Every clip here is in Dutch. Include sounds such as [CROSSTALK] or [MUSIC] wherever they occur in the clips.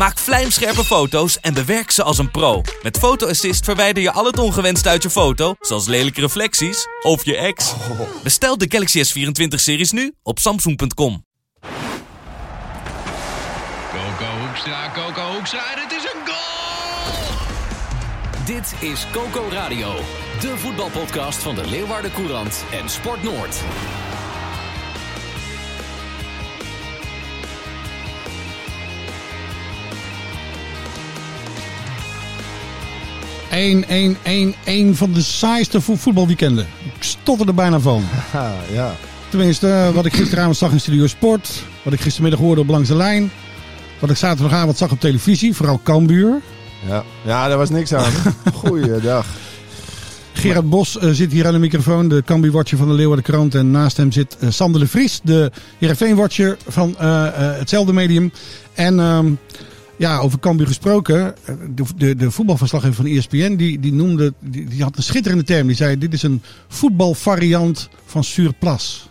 Maak vlijmscherpe foto's en bewerk ze als een pro. Met Photo Assist verwijder je al het ongewenst uit je foto, zoals lelijke reflecties of je ex. Bestel de Galaxy S24-series nu op samsung.com. Coco Hoekstra, Coco Hoekstra het is een goal! Dit is Coco Radio, de voetbalpodcast van de Leeuwarden Courant en Sport Noord. Eén, één, één, één van de saaiste vo- voetbalweekenden. Ik stotter er bijna van. [LAUGHS] ja. Tenminste, eh, wat ik gisteravond zag in Studio Sport. Wat ik gistermiddag hoorde op Langs de Lijn. Wat ik zaterdagavond zag op televisie. Vooral Cambuur. Ja. ja, daar was niks aan. [LAUGHS] Goeiedag. Gerard Bos eh, zit hier aan de microfoon. De Cambuur-watcher van de Leeuwarden Krant. En naast hem zit eh, Sander de Vries. De Heerenveen-watcher van hetzelfde medium. En ehm, ja, over Cambuur gesproken. De, de, de voetbalverslaggever van ESPN. Die, die, noemde, die, die had een schitterende term. Die zei, dit is een voetbalvariant van Surplas.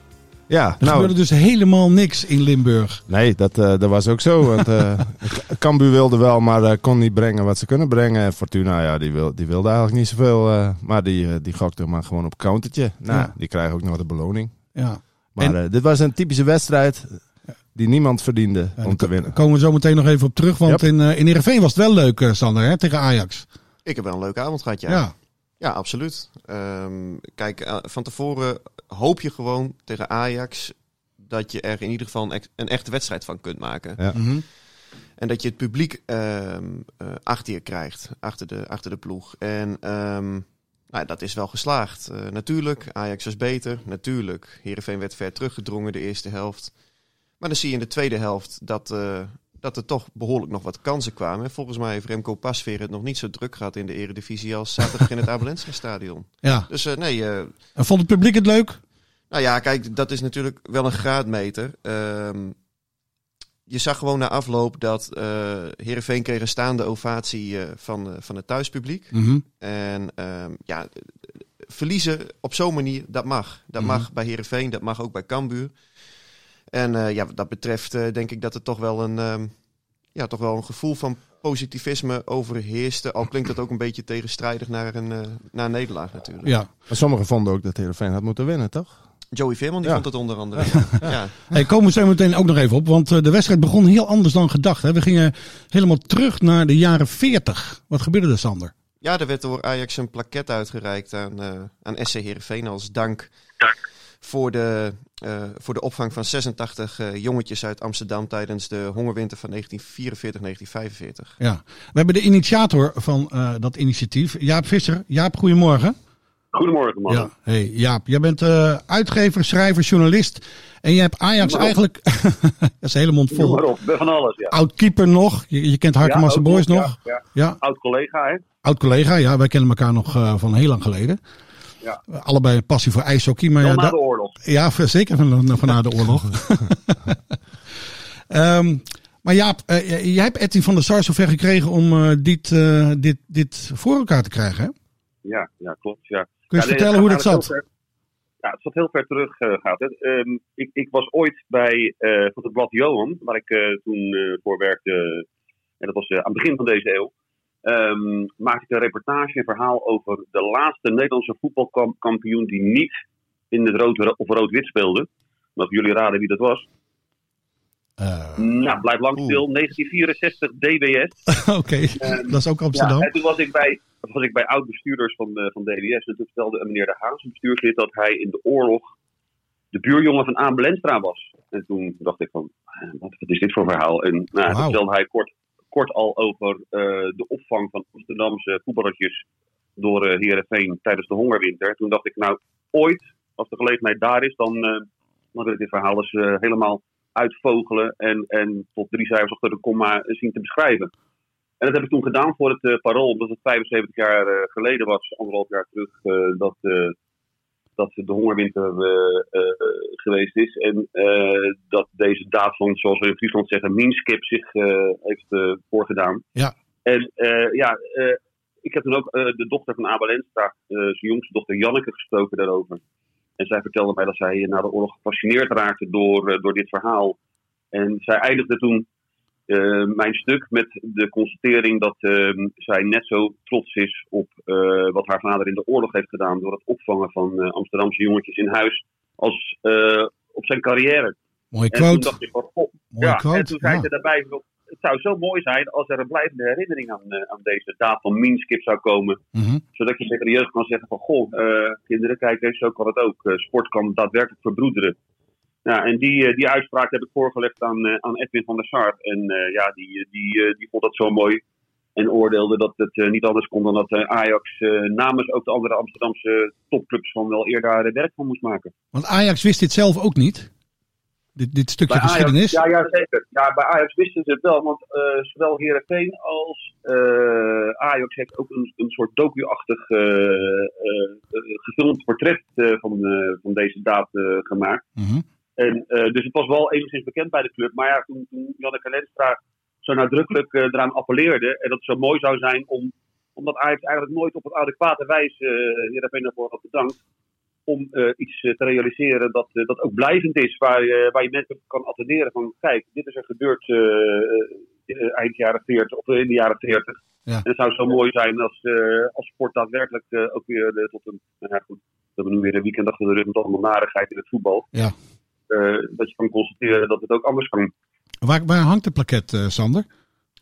Ja, Er nou, gebeurde dus helemaal niks in Limburg. nee, dat, dat was ook zo. Want [LAUGHS] Cambuur wilde wel, maar eh, kon niet brengen wat ze kunnen brengen. En Fortuna, ja, die, wil, die wilde eigenlijk niet zoveel. maar die, die gokte maar gewoon op countertje. Nou, Ja. die krijgen ook nog de beloning. Ja. Maar En- dit was een typische wedstrijd die niemand verdiende Ja, om te winnen. komen we zo meteen nog even op terug. Want Yep. in, eh in Heerenveen was het wel leuk, eh, Sander, hè, tegen Ajax. Ik heb wel een leuke avond gehad, ja. Ja. Ja, absoluut. Ehm, kijk, eh, van tevoren hoop je gewoon tegen Ajax dat je er in ieder geval een, echte wedstrijd van kunt maken. Ja. Mhm. En dat je het publiek ehm, eh, achter je krijgt, achter de, achter de ploeg. En ehm, nou, dat is wel geslaagd. Eh, natuurlijk, Ajax was beter. Natuurlijk, Heerenveen werd ver teruggedrongen de eerste helft. Maar dan zie je in de tweede helft dat, eh, dat er toch behoorlijk nog wat kansen kwamen. En volgens mij heeft Remco Pasveer het nog niet zo druk gehad in de eredivisie als zaterdag in het [LAUGHS] Abelensra stadion. ja. Dus eh, nee, eh, En vond het publiek het leuk? nou ja, kijk, dat is natuurlijk wel een graadmeter. Ehm, je zag gewoon na afloop dat eh Heerenveen kreeg een staande ovatie van, van het thuispubliek. Mhm. En ehm, ja, verliezen op zo'n manier, dat mag. Dat Mhm. mag bij Heerenveen, dat mag ook bij Cambuur. En eh, ja, wat dat betreft eh, denk ik dat er toch wel een, ehm, ja, toch wel een gevoel van positivisme overheerste. Al klinkt dat ook een beetje tegenstrijdig naar een, eh, naar een nederlaag natuurlijk. Ja. Maar sommigen vonden ook dat Heerenveen had moeten winnen, toch? Joey Veerman die Ja. vond het onder andere. ja. Hey, komen we zo meteen ook nog even op. Want eh, de wedstrijd begon heel anders dan gedacht. Hè. We gingen helemaal terug naar de jaren 40. Wat gebeurde er, Sander? Ja, er werd door Ajax een plaquette uitgereikt aan, eh, aan SC Heerenveen als dank voor de, eh, voor de opvang van 86 eh, jongetjes uit Amsterdam tijdens de hongerwinter van 1944-1945. Ja. We hebben de initiator van eh, dat initiatief, Jaap Visser. Jaap, goedemorgen. Goedemorgen, man. Ja. Hey, Jaap, jij bent eh, uitgever, schrijver, journalist. En je hebt Ajax eigenlijk... [LAUGHS] dat is een hele mond vol. maar op, ben van alles, ja. Oud-keeper nog. Je, je kent Harkemasse ook Boys nog, nog. Ja, ja. Ja, Oud-collega, hè? oud-collega. Ja, wij kennen elkaar nog eh, van heel lang geleden. Ja. Allebei een passie voor ijshockey. Maar ja, na de oorlog. Ja, zeker van, van na de oorlog. [LAUGHS] [LAUGHS] Ehm, maar Jaap, eh, jij hebt Etty van der Sar zover gekregen om eh, dit, eh, dit, dit voor elkaar te krijgen. Hè? Ja, ja, klopt, ja. Kun je eens Ja, nee, vertellen hoe dat zat? ver- Ja, het zat heel ver terug, eh, gaat het. Ehm, ik, ik was ooit bij eh, van het blad Johan, waar ik eh, toen eh, voor werkte. En dat was eh, aan het begin van deze eeuw. Ehm, maakte ik een reportage, een verhaal over de laatste Nederlandse voetbalkampioen die niet in het rood of rood-wit speelde. Mogen jullie raden wie dat was? Eh, Nou, blijf lang stil. 1964 DWS. [LAUGHS] Oké, Ehm, dat is ook Amsterdam. Ja, en toen was ik bij, was ik bij oud-bestuurders van, de, van DWS. En toen vertelde een meneer De Haas, een bestuurslid, dat hij in de oorlog de buurjongen van Aan Belenstra was. En toen dacht ik van, eh, wat, wat is dit voor verhaal. En nou, Wauw. vertelde hij kort, kort al over eh, de opvang van Amsterdamse voetballertjes door eh Heerenveen tijdens de hongerwinter. Toen dacht ik, nou, ooit, als de gelegenheid daar is, dan, dan wil ik dit verhaal eens helemaal uitvogelen en, en tot drie cijfers achter de komma zien te beschrijven. En dat heb ik toen gedaan voor het eh, Parool, omdat het 75 jaar geleden was, anderhalf jaar terug, dat, dat de hongerwinter eh, eh, geweest is. En eh, dat deze daad van, zoals we in Friesland zeggen, minskip zich heeft voorgedaan. Ja. En ja, ik heb toen ook de dochter van Abel Enstra, zijn jongste dochter Janneke, gesproken daarover. En zij vertelde mij dat zij na de oorlog gefascineerd raakte door, door dit verhaal. En zij eindigde toen eh, mijn stuk met de constatering dat eh, zij net zo trots is op eh, wat haar vader in de oorlog heeft gedaan door het opvangen van eh, Amsterdamse jongetjes in huis als op zijn carrière. Mooie En toen quote. dacht ik Mooie ja, quote. en toen zei ja. ze daarbij, het zou zo mooi zijn als er een blijvende herinnering aan, aan deze daad van Minskip zou komen. Mhm. Zodat je tegen de jeugd kan zeggen van, goh, kinderen, kijk eens, zo kan het ook. Sport kan daadwerkelijk verbroederen. Ja, en die, eh, die uitspraak heb ik voorgelegd aan, eh, aan Edwin van der Sar. En eh, ja, die, die, die vond dat zo mooi. En oordeelde dat het niet anders kon dan dat Ajax namens ook de andere Amsterdamse topclubs van wel eerder werk van moest maken. Want Ajax wist dit zelf ook niet. Dit, dit stukje Ajax, geschiedenis. ja, ja, zeker. Ja, bij Ajax wisten ze het wel, want eh, zowel Heerenveen als Ajax heeft ook een, een soort docu-achtig gefilmd portret van, van deze daad gemaakt. Mhm. En, eh, dus het was wel enigszins bekend bij de club. Maar ja, toen, toen Janneke Lenstra zo nadrukkelijk eh, eraan appelleerde en dat het zo mooi zou zijn om, omdat Ajax eigenlijk nooit op een adequate wijze uh, Heerenveen daarvoor had bedankt, om eh, iets eh, te realiseren dat, eh, dat ook blijvend is, waar, je- waar je mensen op kan attenderen van kijk, dit is er gebeurd eh, eh, eind jaren 40 of in de jaren 40. Ja. En het zou zo mooi zijn als, eh, als sport daadwerkelijk eh, ook weer eh, tot een, nou ja goed, we hebben nu weer een weekend achter de rug met allemaal narigheid in het voetbal. Ja. Eh, dat je kan constateren dat het ook anders kan. Waar, waar hangt de plaquette, eh, Sander?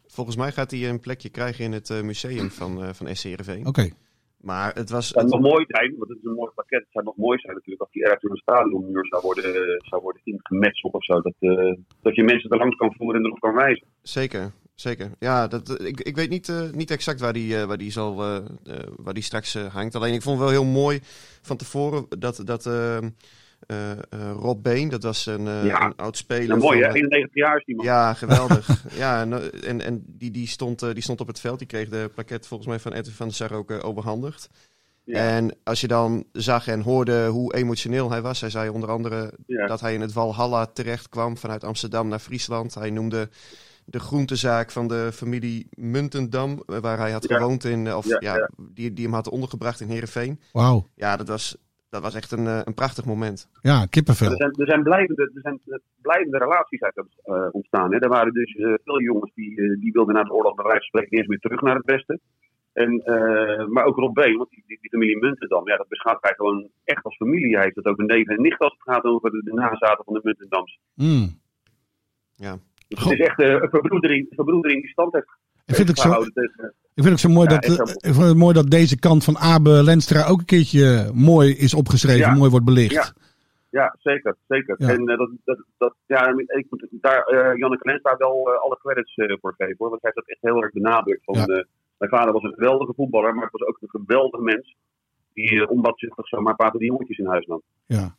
Volgens mij gaat hij een plekje krijgen in het eh, museum van, eh van SC Heerenveen. Oké. Maar het was... Het zou nog mooi zijn, want het is een mooi pakket. Het zou nog mooi zijn natuurlijk als die ergens door een stadionmuur zou worden, zou worden ingemetseld of zo. Dat, eh, dat je mensen er langs kan voeren en erop kan wijzen. Zeker, zeker. Ja, dat, ik, ik weet niet, eh, niet exact waar die, eh, waar die, zal, waar die straks eh, hangt. Alleen ik vond het wel heel mooi van tevoren dat, dat eh, eh, Rob Been, dat was een, eh, Ja. een oud speler. Nou, mooi van, hè, eh, 91 jaar is die man. Ja, geweldig. [LAUGHS] ja, en, en, en die, die, stond, eh, die stond op het veld. Die kreeg de plakket volgens mij van Edwin van der Sar ook overhandigd. Ja. En als je dan zag en hoorde hoe emotioneel hij was. Hij zei onder andere Ja. dat hij in het Valhalla terecht kwam vanuit Amsterdam naar Friesland. Hij noemde de groentezaak van de familie Muntendam, waar hij had Ja. gewoond in, of ja, Ja, ja. Die, die hem had ondergebracht in Heerenveen. Wauw. Ja, dat was, dat was echt een, eh, een prachtig moment. Ja, kippenvel. Er zijn, er zijn, blijvende, er zijn blijvende relaties uit uh, ontstaan. Hè. Er waren dus eh, veel jongens die, die wilden na de oorlog bij wijze van spreken niet eens meer terug naar het westen. En, eh, maar ook Rob Been, want die, die, die familie Muntendam, ja, dat beschouwt hij gewoon echt als familie. Hij heeft het ook een neef en nicht als het gaat over de, de nazaten van de Muntendams. Mm. Ja. Dus het is echt een verbroedering, een verbroedering die stand heeft, Ik vind het zo, ik vind het zo mooi Ja, dat, echt eh, zo. ik vind het mooi dat deze kant van Abe Lenstra ook een keertje mooi is opgeschreven, Ja. mooi wordt belicht. Ja. Ja, zeker. zeker. En eh, dat, dat, dat, ja, ik moet daar uh, Janneke Lenstra wel uh, alle credits voor geven. Hoor, want hij heeft dat echt heel erg benadrukt. Van, mijn vader was een geweldige voetballer, maar het was ook een geweldige mens. Die onbaatzuchtig zomaar een paar van die jongetjes in huis nam. Ja.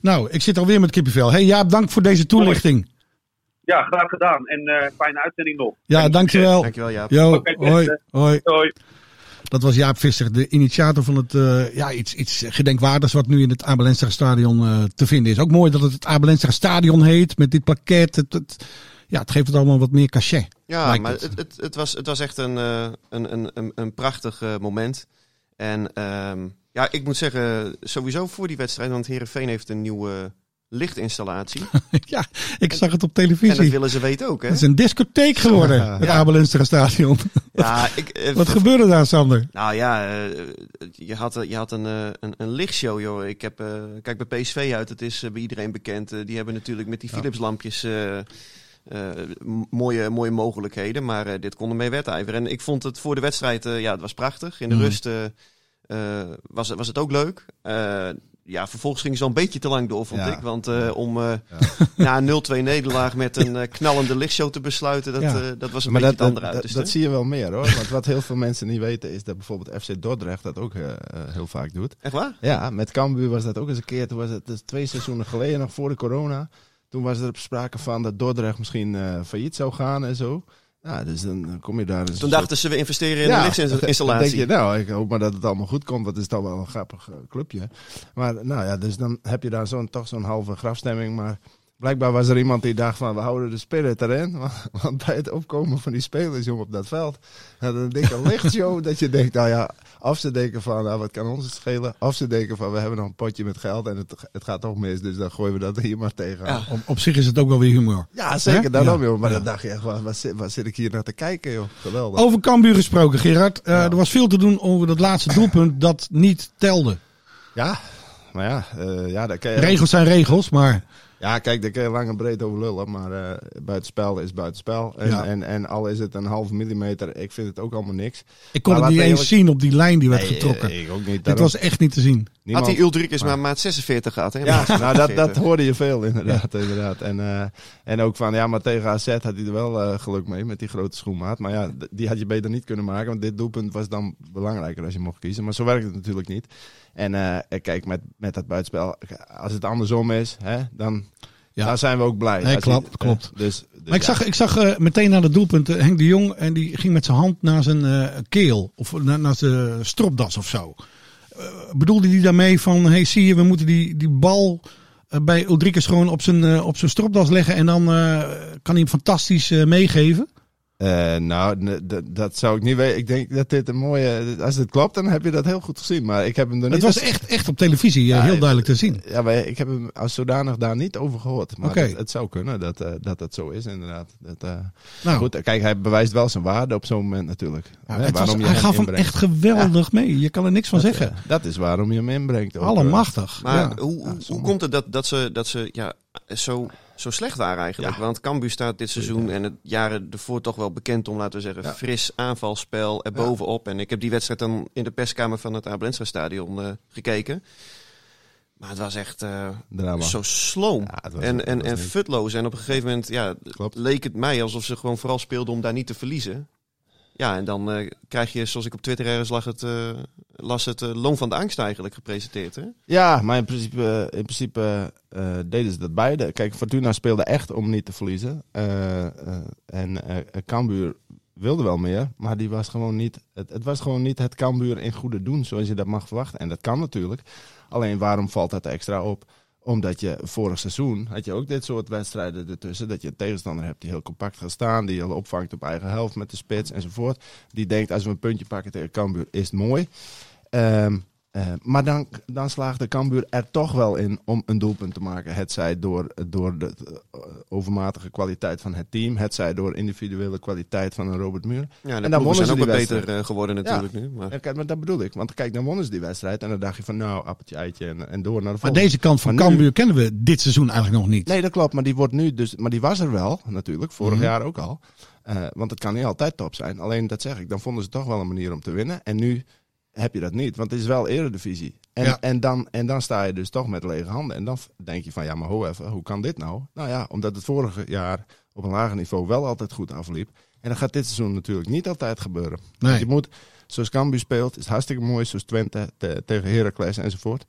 Nou, ik zit alweer met kippenvel. Hey Jaap, dank voor deze toelichting. Ja, graag gedaan. En uh, fijne uitzending nog. Ja, dankjewel. Dankjewel, Jaap. Jo, Oké, hoi, hoi. Hoi. Dat was Jaap Visser, de initiator van het uh, ja, iets, iets gedenkwaardigs wat nu in het Abelenstra stadion uh, te vinden is. Ook mooi dat het het stadion heet met dit pakket. Het, het, ja, het geeft het allemaal wat meer cachet. Ja, maar het. het, het, het, was, het was echt een, uh, een, een, een, een prachtig uh, moment. En um, ja, ik moet zeggen, sowieso voor die wedstrijd, want Herenveen heeft een nieuwe lichtinstallatie. [LAUGHS] ja, ik zag het op en televisie. dat willen ze weten ook, hè? Het is een discotheek geworden, Ja. het Abelenstra stadion. [LAUGHS] Ja, ik, eh, wat gebeurde daar, Sander? Nou ja, eh, je had, je had een, eh, een, een lichtshow, joh. Ik heb, kijk bij PSV uit, het is bij iedereen bekend. Die hebben natuurlijk met die Philips lampjes m- mooie, mooie mogelijkheden. Maar eh, dit kon ermee wedijveren. En ik vond het voor de wedstrijd, ja, het was prachtig. In de Mhm. rust was, was het ook leuk. Ja, vervolgens ging ze al een beetje te lang door, vond Ja. ik. Want eh, om eh, [LAUGHS] na een 0-2 nederlaag met een eh, knallende lichtshow te besluiten, dat, Ja. dat was een Maar beetje dat, het andere dat, dat, dat zie je wel meer hoor. Want wat heel veel mensen niet weten is dat bijvoorbeeld FC Dordrecht dat ook heel vaak doet. Echt waar? Ja, met Cambuur was dat ook eens een keer. Toen was het dus twee seizoenen geleden, nog voor de corona. Toen was er sprake van dat Dordrecht misschien failliet zou gaan en zo. Ja, dus dan kom je daar... eens Toen dachten ze, we investeren in Ja, een Dan denk je, nou, ik hoop maar dat het allemaal goed komt. Want het is toch wel een grappig eh, clubje. Maar nou ja, dus dan heb je daar zo'n, toch zo'n halve grafstemming. Maar blijkbaar was er iemand die dacht van, we houden de spirit erin. [LAUGHS] Want, want bij het opkomen van die spelers, jongen, op dat veld. hadden een dikke [LAUGHS] lichtshow dat je denkt, nou ja, of ze denken van, nou, wat kan ons het schelen? Of ze denken van, we hebben nog een potje met geld en het, het gaat toch mis. Dus dan gooien we dat hier maar tegen. Ja. Op, op zich is het ook wel weer humor. Ja, zeker. Daarom, Ja. joh. Maar Ja. dan dacht je echt, waar, waar, zit, waar zit ik hier naar te kijken, joh? Geweldig. Over Cambuur gesproken, Gerard. Eh. Er was veel te doen over dat laatste doelpunt dat niet telde. Ja, maar ja, eh, ja, daar kan je... Regels zijn regels, maar Ja, kijk, daar kun je lang en breed over lullen. Maar eh buitenspel is buitenspel. En, Ja. en, en al is het een halve millimeter, ik vind het ook allemaal niks. ik kon Maar het niet eens eerlijk- zien op die lijn die werd Nee, getrokken. ik ook niet. Dit was echt niet te zien. niemand- Had die Ulrikes maar maat 46 gehad, hè? Ja, nou dat, dat 46. hoorde je veel inderdaad. inderdaad. En, eh, en ook van, ja, maar tegen AZ had hij er wel eh, geluk mee met die grote schoenmaat. Maar ja, die had je beter niet kunnen maken. Want dit doelpunt was dan belangrijker als je mocht kiezen. Maar zo werkt het natuurlijk niet. En eh, kijk, met, met dat buitenspel, als het andersom is, hè, dan, Ja. dan zijn we ook blij. Nee, je- klopt, eh, klopt. dus, dus Maar ik zag, ik zag eh, meteen na het doelpunt Henk de Jong en die ging met zijn hand naar zijn keel of na- naar zijn stropdas of zo. Bedoelde hij daarmee van, hey zie je, we moeten die, die bal bij Ulrikes gewoon op zijn, op zijn stropdas leggen en dan kan hij hem fantastisch meegeven. Eh, nou, dat zou ik niet weten. Ik denk dat dit een mooie. Als het klopt, dan heb je dat heel goed gezien. Maar ik heb hem er niet. Het was als- echt, echt op televisie eh, Ja, heel duidelijk te zien. Ja, maar ik heb hem als zodanig daar niet over gehoord. Maar Oké. het, het zou kunnen dat, eh, dat dat zo is, inderdaad. Dat, eh, Nou, Goed, kijk, hij bewijst wel zijn waarde op zo'n moment natuurlijk. ja, Hè, was, waarom je hij gaf hem echt geweldig mee. Je kan er niks van Dat, zeggen. Dat is waarom je hem inbrengt. ook. Allemachtig. Maar ja. hoe, hoe, komt het dat, dat ze, dat ze ja, zo, zo slecht waren eigenlijk? Ja. Want Cambuur staat dit seizoen en het jaren ervoor toch wel bekend om, laten we zeggen, Ja. fris aanvalspel erbovenop. En ik heb die wedstrijd dan in de perskamer van het Abelensra stadion eh, gekeken. Maar het was echt Drama. zo sloom Ja, het was- en, en, en futloos. En op een gegeven moment ja, Klopt. leek het mij alsof ze gewoon vooral speelden om daar niet te verliezen. Ja, en dan eh, krijg je, zoals ik op Twitter ergens lag het, eh, las, het eh, loon van de angst eigenlijk gepresenteerd. Hè? Ja, maar in principe, in principe deden ze dat beide. Kijk, Fortuna speelde echt om niet te verliezen. En Cambuur wilde wel meer, maar die was gewoon niet, het, het was gewoon niet het Cambuur in goede doen zoals je dat mag verwachten. En dat kan natuurlijk. Alleen waarom valt dat extra op? Omdat je vorig seizoen had je ook dit soort wedstrijden ertussen. Dat je een tegenstander hebt die heel compact gaat staan. Die je opvangt op eigen helft met de spits enzovoort. Die denkt als we een puntje pakken tegen Cambuur is het mooi. Ehm, eh, maar dan, dan slaagde Cambuur er toch wel in om een doelpunt te maken. Het zij door, door de eh, overmatige kwaliteit van het team. Het zij door individuele kwaliteit van een Robert Muur. Ja, dan de ploegen wonnen zijn ze ook die wedstrijd. beter eh, geworden natuurlijk nu. Maar... Ja, kijk, maar dat bedoel ik. Want kijk, dan wonnen ze die wedstrijd. En dan dacht je van nou, appeltje, eitje en, en door naar de Maar volgende. deze kant van Maar nu- Cambuur kennen we dit seizoen eigenlijk nog niet. Nee, dat klopt. Maar die wordt nu dus. Maar die was er wel, natuurlijk. Vorig Mhm. jaar ook al. Eh, want het kan niet altijd top zijn. Alleen dat zeg ik. Dan vonden ze toch wel een manier om te winnen. En nu heb je dat niet. Want het is wel eredivisie. En, Ja. en, dan, en dan sta je dus toch met lege handen. En dan denk je van ja, maar ho even. Hoe kan dit nou? Nou ja, omdat het vorige jaar op een lager niveau wel altijd goed afliep. En dat gaat dit seizoen natuurlijk niet altijd gebeuren. Nee. Want je moet, zoals Cambuur speelt, is het hartstikke mooi. Zoals Twente te- tegen Heracles enzovoort.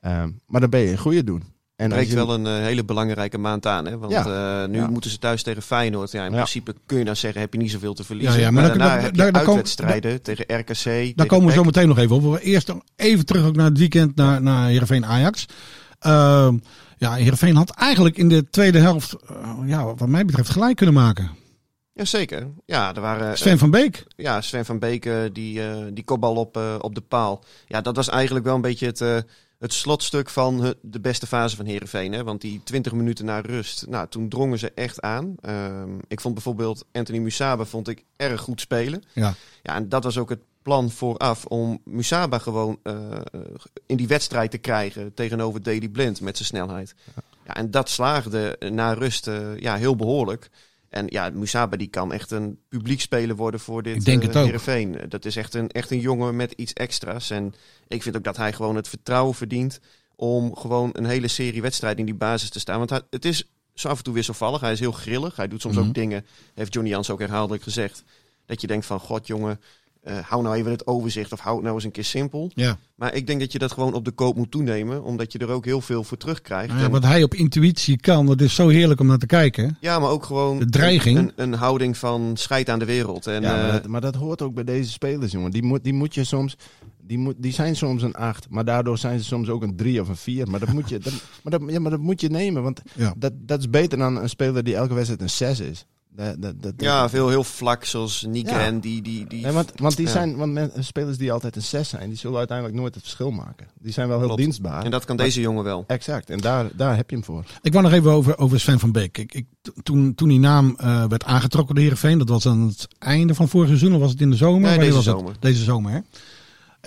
Ehm, maar dan ben je een goede doen. En breekt je- wel een eh, hele belangrijke maand aan. Hè? Want eh, nu Ja. moeten ze thuis tegen Feyenoord. Ja, in Ja. principe kun je dan zeggen, heb je niet zoveel te verliezen. Ja, ja, maar maar dan- daarna daar- heb je daar- uitwedstrijden tegen RKC. Daar tegen komen we zo meteen nog even op. We Eerst even terug ook naar het weekend naar, naar Heerenveen Ajax. Ehm ja, Heerenveen had eigenlijk in de tweede helft, eh, ja, wat mij betreft, gelijk kunnen maken. Jazeker. Ja, er waren, Sven van Beek. ja, Sven van Beek, die, eh, die kopbal op, eh, op de paal. Ja, dat was eigenlijk wel een beetje het, eh, het slotstuk van de beste fase van Herenveen. Hè? Want die 20 minuten na rust, nou, toen drongen ze echt aan. Ehm, ik vond bijvoorbeeld Anthony Musaba vond ik erg goed spelen. Ja. Ja, en dat was ook het plan vooraf om Musaba gewoon eh, in die wedstrijd te krijgen tegenover Daily Blind met zijn snelheid. Ja, en dat slaagde na rust eh, ja, heel behoorlijk. En ja, Musaba die kan echt een publiekspeler worden voor dit Ik denk eh, het. Dat is echt een, echt een jongen met iets extra's. En ik vind ook dat hij gewoon het vertrouwen verdient om gewoon een hele serie wedstrijden in die basis te staan. Want hij- het is zo af en toe wisselvallig. Hij is heel grillig. Hij doet soms Mhm. ook dingen, heeft Johnny Jans ook herhaaldelijk gezegd, dat je denkt van, god jongen, eh, hou nou even het overzicht of hou het nou eens een keer simpel. Ja. Maar ik denk dat je dat gewoon op de koop moet toenemen, omdat je er ook heel veel voor terugkrijgt. Nou ja, En- wat hij op intuïtie kan, dat is zo heerlijk om naar te kijken. ja, maar ook gewoon De dreiging. Een, een houding van scheid aan de wereld. En, ja, maar, eh, dat, maar dat hoort ook bij deze spelers, jongen. Die moet, die moet je soms... Die, moet, die zijn soms een 8, maar daardoor zijn ze soms ook een 3 of een 4. Maar dat moet je, [LAUGHS] dat, maar dat, ja, maar dat moet je nemen, want Ja. dat, dat is beter dan een speler die elke wedstrijd een 6 is. Ja, veel heel vlak, zoals Nigren, Ja. die... die, die Nee, want, want die Ja. zijn, want men- spelers die altijd een 6 zijn, die zullen uiteindelijk nooit het verschil maken. Die zijn wel heel Klopt. dienstbaar. En dat kan deze jongen wel. Exact, en daar, daar heb je hem voor. Ik wou nog even over, over Sven van Beek. Ik, ik, toen, toen die naam eh, werd aangetrokken door Heerenveen, dat was aan het einde van vorig seizoen of was het in de zomer? Nee, deze was het? zomer. Deze zomer, hè?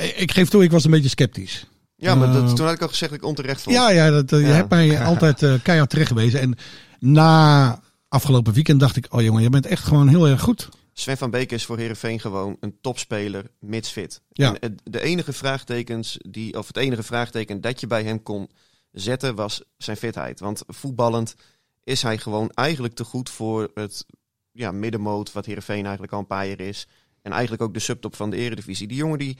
Ik, ik geef toe, ik was een beetje sceptisch. Ja, maar dat, Eh, toen had ik al gezegd dat ik onterecht vond. Ja, ja, dat, eh, je Ja. hebt mij altijd eh, keihard terecht gewezen. En na afgelopen weekend dacht ik, oh jongen, je bent echt gewoon heel erg goed. Sven van Beek is voor Herenveen gewoon een topspeler, mits fit. Ja. En de enige vraagtekens die, of het enige vraagteken dat je bij hem kon zetten was zijn fitheid. Want voetballend is hij gewoon eigenlijk te goed voor het ja, middenmoot wat Herenveen eigenlijk al een paar jaar is. En eigenlijk ook de subtop van de eredivisie. Die jongen die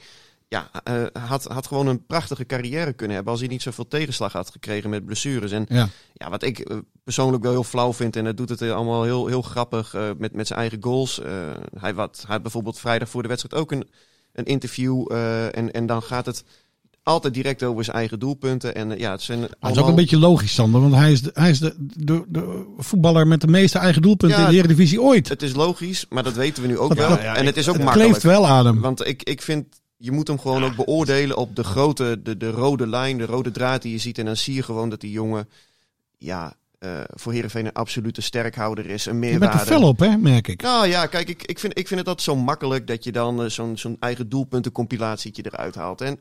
ja, eh, had, had gewoon een prachtige carrière kunnen hebben als hij niet zoveel tegenslag had gekregen met blessures. En Ja. ja, wat ik eh, persoonlijk wel heel flauw vind, en dat doet het allemaal heel, heel grappig eh, met, met zijn eigen goals. Eh, hij, wat, hij had bijvoorbeeld vrijdag voor de wedstrijd ook een, een interview. eh, en, en dan gaat het altijd direct over zijn eigen doelpunten. En ja, het zijn Dat is allemaal- ook een beetje logisch, Sander. Want hij is de, hij is de, de, de voetballer met de meeste eigen doelpunten Ja, in de Eredivisie ooit. Het is logisch, maar dat weten we nu ook Dat- wel. dat- en het is ook Het makkelijk. kleeft wel aan hem. Want ik, ik vind, je moet hem gewoon ook beoordelen op de grote, de, de rode lijn, de rode draad die je ziet. En dan zie je gewoon dat die jongen, ja, eh, voor Heerenveen een absolute sterkhouder is. Een Je meerwaarde. bent er fel op, hè, merk ik. Nou ja, kijk, ik, ik, vind, ik vind het altijd zo makkelijk dat je dan eh, zo'n zo'n eigen doelpuntencompilatieetje eruit haalt. En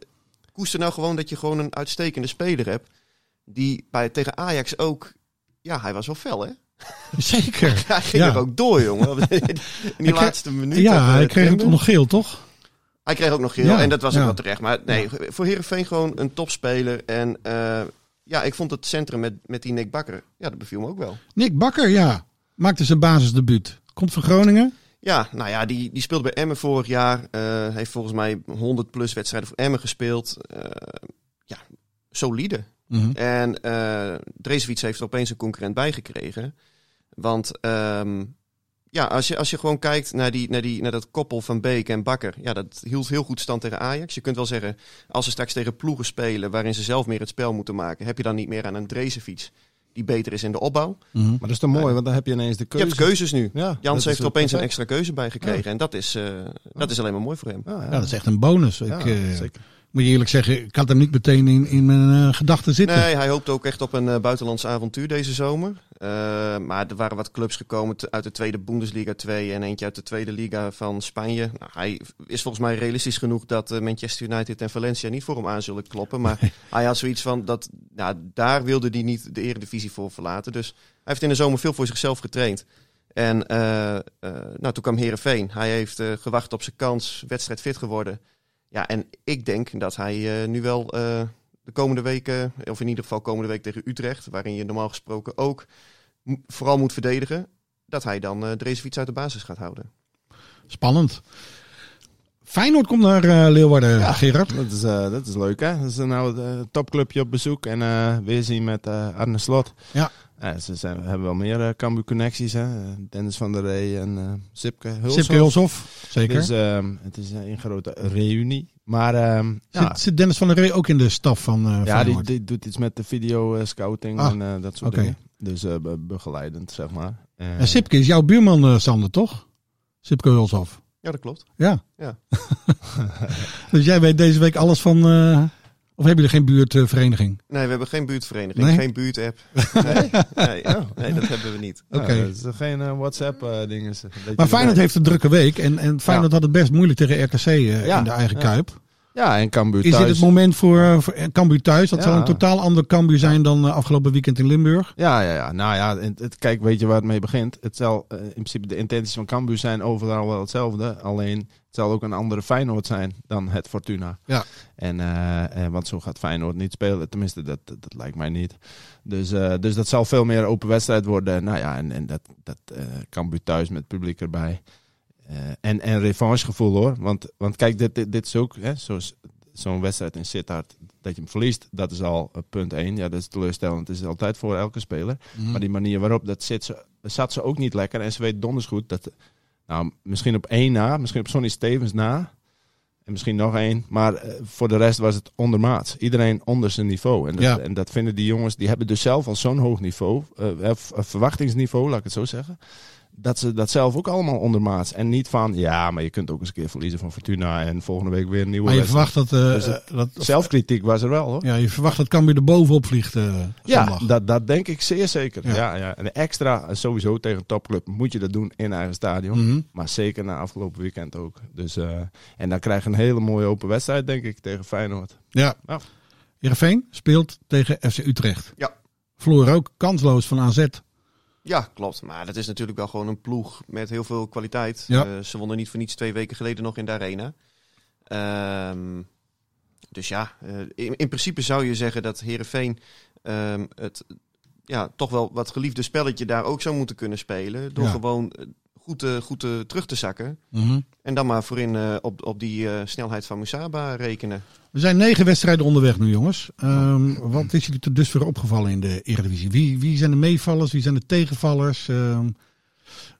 koester nou gewoon dat je gewoon een uitstekende speler hebt. Die bij, tegen Ajax ook, ja, hij was wel fel hè. [LAUGHS] Zeker. [LAUGHS] Hij ging Ja. er ook door jongen. [LAUGHS] In die laatste minuut. Ja, hij kreeg het nog geel, toch? Hij kreeg ook nog geel Ja, en dat was ook ja. wel terecht. Maar nee, voor Heerenveen gewoon een topspeler. En eh, ja, ik vond het centrum met, met die Nick Bakker, ja, dat beviel me ook wel. Nick Bakker, ja. Maakte zijn basisdebuut. Komt van Groningen. Ja, nou ja, die, die speelde bij Emmen vorig jaar. eh, heeft volgens mij 100 plus wedstrijden voor Emmen gespeeld. Eh, ja, solide. Mhm. En Dreeswits heeft er opeens een concurrent bij gekregen. Want ehm, ja, als je, als je gewoon kijkt naar, die, naar, die, naar dat koppel van Beek en Bakker. Ja, dat hield heel goed stand tegen Ajax. Je kunt wel zeggen, als ze straks tegen ploegen spelen waarin ze zelf meer het spel moeten maken, heb je dan niet meer aan een Dreeswits die beter is in de opbouw. Mhm. Maar dat is toch mooi, want dan heb je ineens de Je keuze. hebt keuzes nu. Ja, Jans heeft er opeens een extra keuze bij gekregen. En dat is, eh, dat is alleen maar mooi voor hem. Ja, ja. Ja, dat is echt een bonus. Ja, ik eh, zeker. Moet je eerlijk zeggen, ik had hem niet meteen in, in mijn eh, gedachten zitten. Nee, hij hoopt ook echt op een eh, buitenlands avontuur deze zomer. Eh, maar er waren wat clubs gekomen uit de tweede Bundesliga 2 en eentje uit de tweede liga van Spanje. Nou, hij is volgens mij realistisch genoeg dat Manchester United en Valencia niet voor hem aan zullen kloppen. Maar hij had zoiets van dat nou, daar wilde hij niet de eredivisie voor verlaten. Dus hij heeft in de zomer veel voor zichzelf getraind. En nou, toen kwam Herenveen. Hij heeft gewacht op zijn kans, wedstrijd fit geworden. Ja, en ik denk dat hij eh, nu wel eh, de komende weken, of in ieder geval komende week tegen Utrecht, waarin je normaal gesproken ook vooral moet verdedigen, dat hij dan eh Dreesfiets uit de basis gaat houden. Spannend. Feyenoord komt naar eh, Leeuwarden, Gerard. Dat is, eh, dat is leuk, hè? Dat is nou een topclubje op bezoek en eh weer zien met eh Arne Slot. Ja. Ja, ze zijn, hebben wel meer uh, Cambuur-connecties, hè? Eh, Dennis van der Rey en eh Sipke Hulshoff. Sipke Hulshoff, zeker. Dus ehm, het is een grote reunie. Maar ehm, ja, Zit, zit Dennis van der Rey ook in de staf van eh ja die, die doet iets met de video-scouting Ah, en eh, dat soort dingen. Dus eh, be- begeleidend, zeg maar. Eh, En Sipke is jouw buurman, eh, Sander, toch? Sipke Hulshoff. Ja, dat klopt. Ja. Ja. [LAUGHS] dus jij weet deze week alles van... eh, of hebben jullie geen buurtvereniging? Nee, we hebben geen buurtvereniging, Nee? geen buurtapp. [LAUGHS] Nee, nee, nee, dat hebben we niet. [LAUGHS] Oké. dat is geen eh, WhatsApp-dingen. maar Feyenoord heeft een drukke week. En, en Feyenoord had het best moeilijk tegen RKC eh, Ja, in de eigen ja. kuip. Ja, en Cambuur Is thuis. dit het moment voor, eh, voor Cambuur thuis? Dat Ja. zal een totaal ander Cambuur zijn dan eh, afgelopen weekend in Limburg. Ja, ja, ja. Nou ja, het, kijk, weet je waar het mee begint? Het zal eh, in principe de intenties van Cambuur zijn overal wel hetzelfde. Alleen het zal ook een andere Feyenoord zijn dan het Fortuna. Ja. En, eh, eh, want zo gaat Feyenoord niet spelen. Tenminste, dat, dat, dat lijkt mij niet. Dus, eh, dus dat zal veel meer open wedstrijd worden. Nou ja, en, en dat, dat eh Cambuur thuis met publiek erbij. Eh, en, en revanchegevoel hoor. Want, want kijk, dit, dit, dit is ook hè, zoals zo'n wedstrijd in Sittard. Dat je hem verliest, dat is al eh, punt 1. Ja, dat is teleurstellend. Dat is altijd voor elke speler. Maar die manier waarop, dat zit ze, zat ze ook niet lekker. En ze weet donders goed dat, nou, misschien op één na, misschien op Sonny Stevens na. En misschien nog één. Maar eh, voor de rest was het ondermaats. Iedereen onder zijn niveau. En dat, Ja. en dat vinden die jongens, die hebben dus zelf al zo'n hoog niveau. eh, verwachtingsniveau, laat ik het zo zeggen. Dat ze dat zelf ook allemaal ondermaats. En niet van, ja, maar je kunt ook eens een keer verliezen van Fortuna. En volgende week weer een nieuwe Maar je verwacht dat, eh, Dus het- eh, dat Zelfkritiek was er wel hoor. ja, je verwacht dat Cambuur er bovenop vliegt eh, Ja, dat, dat denk ik zeer zeker. Ja. Ja. Ja, En extra, sowieso tegen een topclub, moet je dat doen in eigen stadion. Mhm. Maar zeker na afgelopen weekend ook. Dus, en dan krijg je een hele mooie open wedstrijd, denk ik, tegen Feyenoord. Ja. Ja. Heerenveen speelt tegen FC Utrecht. Ja. Verloor ook kansloos van AZ. Ja, klopt. Maar dat is natuurlijk wel gewoon een ploeg met heel veel kwaliteit. Ja. Eh, ze wonnen niet voor niets twee weken geleden nog in de arena. Ehm, dus ja, eh, in, in principe zou je zeggen dat Herenveen het ja, toch wel wat geliefde spelletje daar ook zou moeten kunnen spelen. Door Ja. gewoon eh, goed, eh, goed eh, terug te zakken. Mhm. En dan maar voorin eh, op, op die eh, snelheid van Musaba rekenen. We zijn negen wedstrijden onderweg nu, jongens. Ehm, wat is jullie tot dusver opgevallen in de Eredivisie? Wie, wie zijn de meevallers? Wie zijn de tegenvallers? Ehm,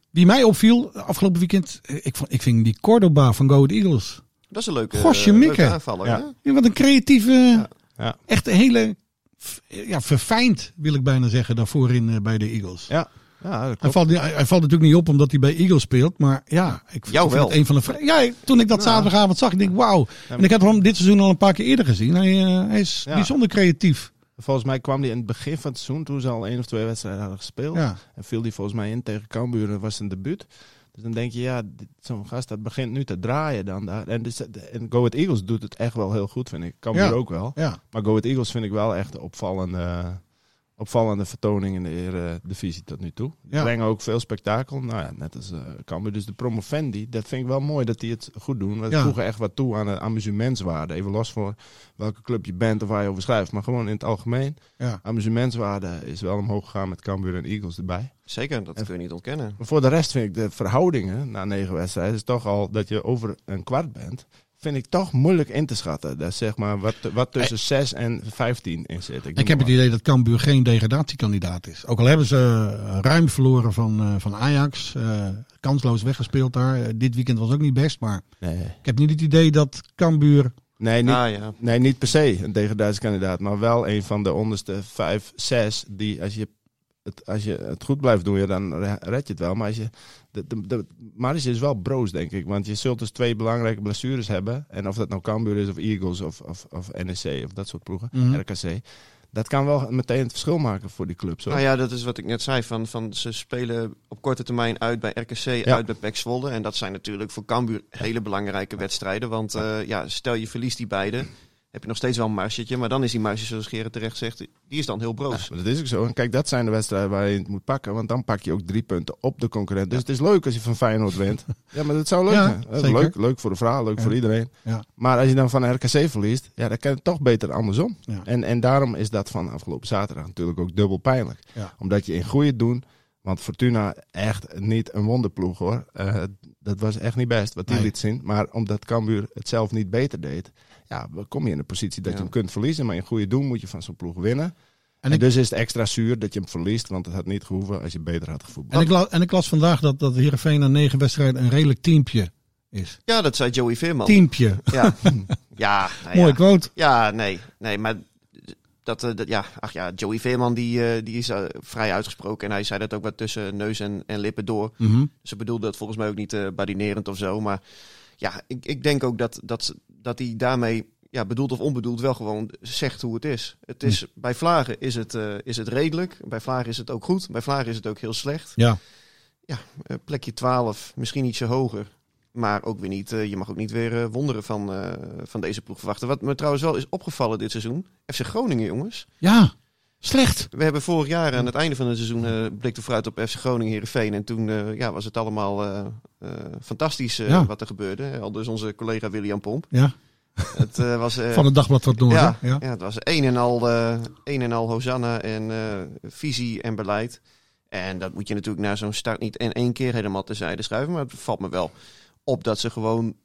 wie mij opviel afgelopen weekend, ik, vond, ik vind die Cordoba van Go Ahead Eagles. Dat is een leuke, Gosje Mikke. leuke aanvaller. Ja. hè? Ja, wat een creatieve, Ja. echt een hele, ja, verfijnd wil ik bijna zeggen, daarvoor in eh, bij de Eagles. Ja, ja dat Hij valt, niet- hij, hij valt natuurlijk niet op omdat hij bij Eagles speelt. Maar ja, ik Jou wel. het een van de. Ja, toen ik dat Nou. zaterdagavond zag, ik denk wauw. En ik had hem dit seizoen al een paar keer eerder gezien. Hij, eh, hij is Ja. bijzonder creatief. Volgens mij kwam hij in het begin van het seizoen, toen ze al één of twee wedstrijden hadden gespeeld. Ja. En viel hij volgens mij in tegen Cambuur, dat was zijn debuut. Dus dan denk je, ja, zo'n gast dat begint nu te draaien dan daar. En, dus, en Go Ahead Eagles doet het echt wel heel goed, vind ik. Cambuur ook wel. Ja. Maar Go Ahead Eagles vind ik wel echt een opvallende, opvallende vertoning in de Eredivisie tot nu toe. Ja. brengen ook veel spektakel. Nou ja, net als eh Cambuur. Dus de promovendi, dat vind ik wel mooi dat die het goed doen. We Ja. voegen echt wat toe aan de amusementswaarde. Even los voor welke club je bent of waar je over schrijft. Maar gewoon in het algemeen. Ja. Amusementswaarde is wel omhoog gegaan met Cambuur en Eagles erbij. Zeker, dat kun je niet ontkennen. Maar voor de rest vind ik de verhoudingen na negen wedstrijden... is toch al dat je over een kwart bent... vind ik toch moeilijk in te schatten. Dat zeg maar wat, wat tussen 6 en 15 in zit. Ik heb het idee dat Cambuur geen degradatiekandidaat is. Ook al hebben ze eh, ruim verloren van, eh, van Ajax. eh, kansloos weggespeeld daar. Eh, dit weekend was ook niet best. Maar Nee, ik heb niet het idee dat Cambuur... nee, niet, Ah ja, nee, niet per se een degradatiekandidaat... maar wel een van de onderste 5, 6... die als je het, als je het goed blijft doen, ja, dan re- red je het wel. Maar als je, de, de, de marge is wel broos, denk ik. Want je zult dus twee belangrijke blessures hebben. En of dat nou Cambuur is, of Eagles, of, of, of NEC, of dat soort ploegen. Mhm. RKC. Dat kan wel meteen het verschil maken voor die clubs. Hoor. Nou ja, dat is wat ik net zei. Van, van ze spelen op korte termijn uit bij RKC, Ja. uit bij PEC Zwolle. En dat zijn natuurlijk voor Cambuur hele belangrijke wedstrijden. Want eh, ja, stel je verliest die beide, heb je nog steeds wel een margetje. Maar dan is die marge, zoals Gerrit terecht zegt, die is dan heel broos. Maar dat is ook zo. En kijk, dat zijn de wedstrijden waar je het moet pakken. Want dan pak je ook drie punten op de concurrent. Dus het is leuk als je van Feyenoord wint. [LAUGHS] Ja, maar dat zou leuk Ja, zijn. Leuk, leuk voor de vrouw, leuk Ja. voor iedereen. Ja. Maar als je dan van RKC verliest, ja, dan kan het toch beter andersom. Ja. En, en daarom is dat van afgelopen zaterdag natuurlijk ook dubbel pijnlijk. Ja. Omdat je in goede doen, want Fortuna echt niet een wonderploeg hoor. Eh, dat was echt niet best wat die Nee. liet zien. Maar omdat Cambuur het zelf niet beter deed, ja, dan kom je in de positie dat Ja. je hem kunt verliezen. Maar in goede doen moet je van zo'n ploeg winnen. En En, ik- dus is het extra zuur dat je hem verliest, want het had niet gehoeven als je beter had gevoetbald. En ik, la- en ik las vandaag dat, dat Heerenveen na negen wedstrijden een redelijk teampje is. Ja, dat zei Joey Veerman. Teampje. Ja, [LAUGHS] ja, nou ja. quote. Ja, nee, nee, maar dat, eh, dat, ja, ach ja, Joey Veerman die, eh, die is eh, vrij uitgesproken en hij zei dat ook wat tussen neus en, en lippen door. Mhm. Ze bedoelde dat volgens mij ook niet eh badinerend of zo, maar ja, ik, ik denk ook dat, dat, dat hij daarmee, ja, bedoeld of onbedoeld, wel gewoon zegt hoe het is. Het is bij Vlagen is het, eh, is het redelijk, bij Vlagen is het ook goed, bij Vlagen is het ook heel slecht. Ja. Ja, eh, plekje 12, misschien ietsje hoger. Maar ook weer niet, eh, je mag ook niet weer wonderen van, van deze ploeg verwachten. Wat me trouwens wel is opgevallen dit seizoen. FC Groningen, jongens. Ja, slecht. We hebben vorig jaar aan het einde van het seizoen uh, blikte vooruit op FC Groningen Heerenveen. En toen uh, ja, was het allemaal uh, fantastisch Ja. wat er gebeurde. Al dus onze collega William Pomp. Ja, Het, was, [LAUGHS] van het Dagblad wat Noorden. ja, Ja. ja. het was een en al, een en al Hosanna en visie en beleid. En dat moet je natuurlijk na zo'n start niet in één keer helemaal terzijde schuiven. Maar het valt me wel op dat ze gewoon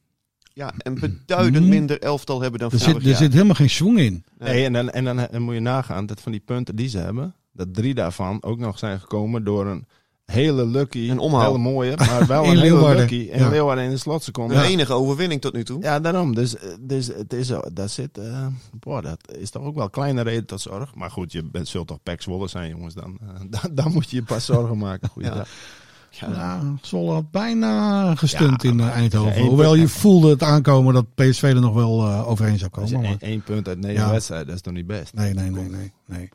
ja, een beduidend minder elftal hebben dan Er, vorig zit, er jaar. zit helemaal geen swing in. Nee, en dan, en dan, moet je nagaan dat van die punten die ze hebben, dat drie daarvan ook nog zijn gekomen door een hele lucky, Een omhaal. hele mooie, maar [LAUGHS] wel een hele lucky. En Ja. Leeuwarden in de slotseconde. De Ja. enige overwinning tot nu toe. ja, daarom. Dus, dus het is, zo- dat zit, eh, boah, dat is toch ook wel een kleine reden tot zorg. Maar goed, je bent, zult toch Zwolle zijn, jongens. Dan, eh, [LAUGHS] dan, dan moet je je pas zorgen maken. Goed, Ja. Ja. Ja, Ja, Zwolle had bijna gestund Ja, in eh, Eindhoven. ja, Hoewel je voelde het aankomen dat PSV er nog wel eh, overheen zou komen. Één punt uit negen Ja. wedstrijden, dat is toch niet best? Nee, nee, nee, nee. nee.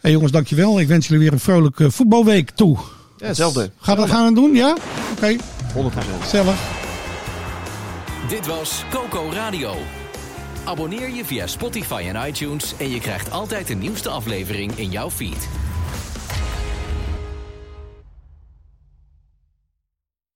Hey jongens, dankjewel. Ik wens jullie weer een vrolijke voetbalweek toe. Hetzelfde. Gaan we, gaan we het doen? Ja? Oké, 100%. gezellig. Dit was Coco Radio. Abonneer je via Spotify en iTunes en je krijgt altijd de nieuwste aflevering in jouw feed.